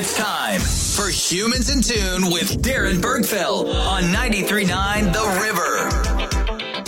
It's time for Humans in Tune with Darren Bergfeld on 93.9 The River.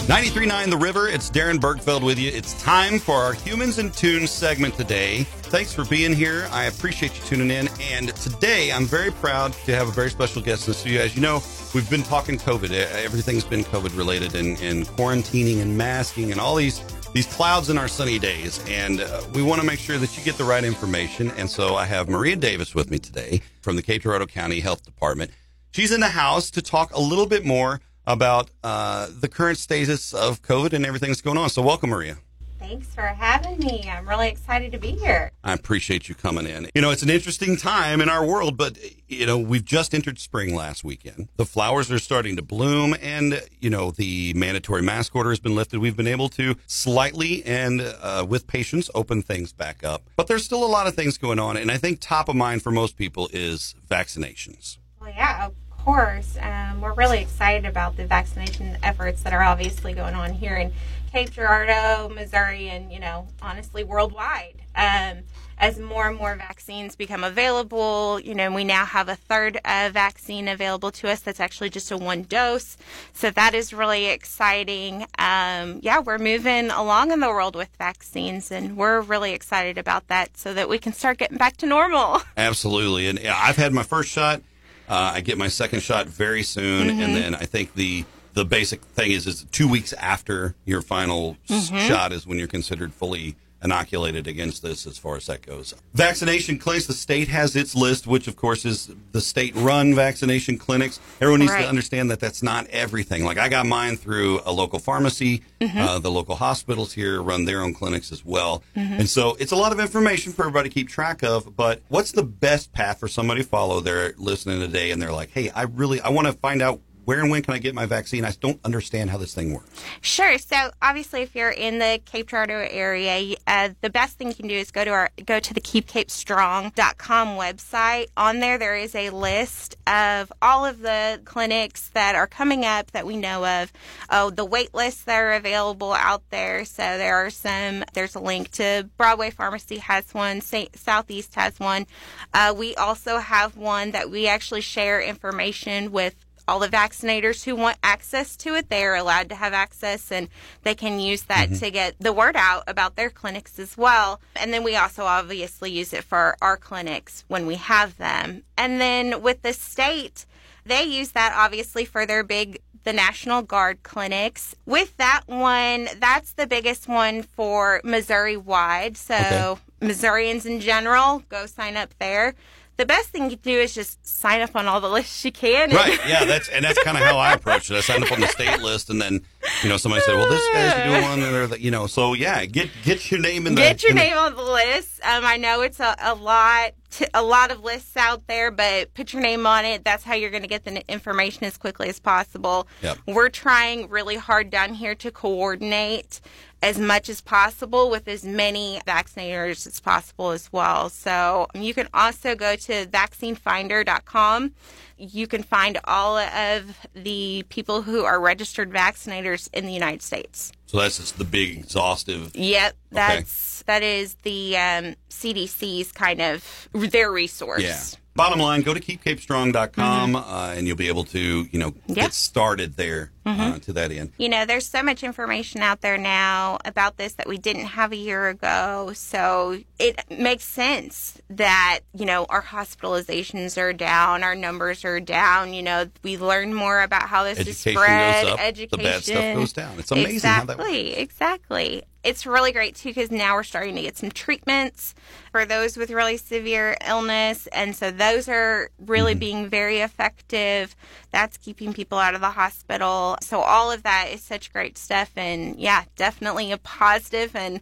93.9 The River, it's Darren Bergfeld with you. It's time for our Humans in Tune segment today. Thanks for being here. I appreciate you tuning in. And today I'm very proud to have a very special guest in the studio. As you know, we've been talking COVID. Everything's been COVID related and, and quarantining and masking and all these these clouds in our sunny days. And uh, we want to make sure that you get the right information. And so I have Maria Davis with me today from the Cape Girardeau County Health Department. She's in the house to talk a little bit more about uh, the current status of COVID and everything that's going on. So welcome, Maria. Thanks for having me. I'm really excited to be here. I appreciate you coming in. You know, it's an interesting time in our world, but, you know, we've just entered spring last weekend. The flowers are starting to bloom, and, you know, the mandatory mask order has been lifted. We've been able to slightly and uh, with patience open things back up. But there's still a lot of things going on, and I think top of mind for most people is vaccinations. Well, yeah, course. Um, we're really excited about the vaccination efforts that are obviously going on here in Cape Girardeau, Missouri, and you know, honestly, worldwide. Um, as more and more vaccines become available, you know, we now have a third uh, vaccine available to us that's actually just a one dose. So that is really exciting. Um, yeah, we're moving along in the world with vaccines, and we're really excited about that so that we can start getting back to normal. Absolutely. And I've had my first shot. Uh, I get my second shot very soon. Mm-hmm. And then I think the the basic thing is is two weeks after your final mm-hmm. shot is when you're considered fully inoculated against this as far as that goes. Vaccination clinics, the state has its list, which of course is the state run vaccination clinics. Everyone needs right. to understand that that's not everything. Like I got mine through a local pharmacy. Mm-hmm. Uh, the local hospitals here run their own clinics as well. Mm-hmm. And so it's a lot of information for everybody to keep track of. But what's the best path for somebody to follow? They're listening today and they're like, hey, I really, I want to find out where and when can I get my vaccine? I don't understand how this thing works. Sure. So obviously, if you're in the Cape Girardeau area, uh, the best thing you can do is go to our go to the keepcapestrong.com website. On there, there is a list of all of the clinics that are coming up that we know of. Oh, the wait lists that are available out there. So there are some. There's a link to Broadway Pharmacy has one. St. Southeast has one. Uh, we also have one that we actually share information with all the vaccinators who want access to it, they are allowed to have access and they can use that mm-hmm. to get the word out about their clinics as well. And then we also obviously use it for our clinics when we have them. And then with the state, they use that obviously for their big the National Guard clinics. With that one, that's the biggest one for Missouri wide. So okay. Missourians in general, go sign up there the best thing you do is just sign up on all the lists you can. Right. Yeah. That's and that's kind of how I approach it. I sign up on the state list, and then you know somebody said, "Well, this guy's doing one," or that you know. So yeah, get get your name in the get your name the, on the list. Um, I know it's a, a lot a lot of lists out there, but put your name on it. That's how you're going to get the information as quickly as possible. Yep. We're trying really hard down here to coordinate as much as possible with as many vaccinators as possible as well. So you can also go to vaccinefinder.com. You can find all of the people who are registered vaccinators in the United States. So that's just the big exhaustive. Yep, that's okay. that is the um, CDC's kind of their resource. Yeah. Bottom line, go to keepcapestrong.com mm-hmm. uh, and you'll be able to, you know, get started there mm-hmm. uh, to that end. You know, there's so much information out there now about this that we didn't have a year ago. So it makes sense that, you know, our hospitalizations are down, our numbers are down. You know, we learn more about how this Education is spread. Goes up, Education. The bad stuff goes down. It's amazing exactly, how that works. Exactly it's really great too because now we're starting to get some treatments for those with really severe illness. And so those are really mm-hmm. being very effective. That's keeping people out of the hospital. So all of that is such great stuff. And yeah, definitely a positive and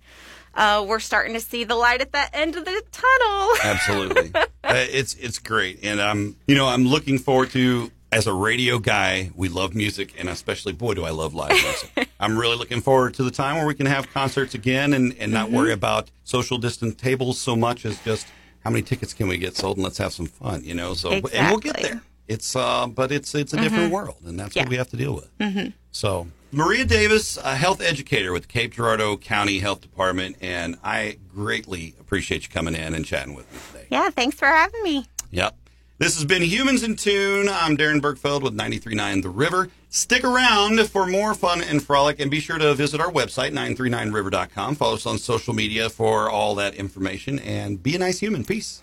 uh, we're starting to see the light at the end of the tunnel. Absolutely, uh, it's it's great, and I'm you know I'm looking forward to as a radio guy, we love music, and especially, boy, do I love live music. I'm really looking forward to the time where we can have concerts again and, and not mm-hmm. worry about social distance tables so much as just how many tickets can we get sold and let's have some fun, you know? So, exactly. and we'll get there. It's, uh, but it's, it's a mm-hmm. different world, and that's yeah. what we have to deal with. Mm-hmm. So, Maria Davis, a health educator with Cape Girardeau County Health Department, and I greatly appreciate you coming in and chatting with me today. Yeah, thanks for having me. Yep. This has been Humans in Tune. I'm Darren Bergfeld with 93.9 The River. Stick around for more fun and frolic, and be sure to visit our website, 939river.com. Follow us on social media for all that information, and be a nice human. Peace.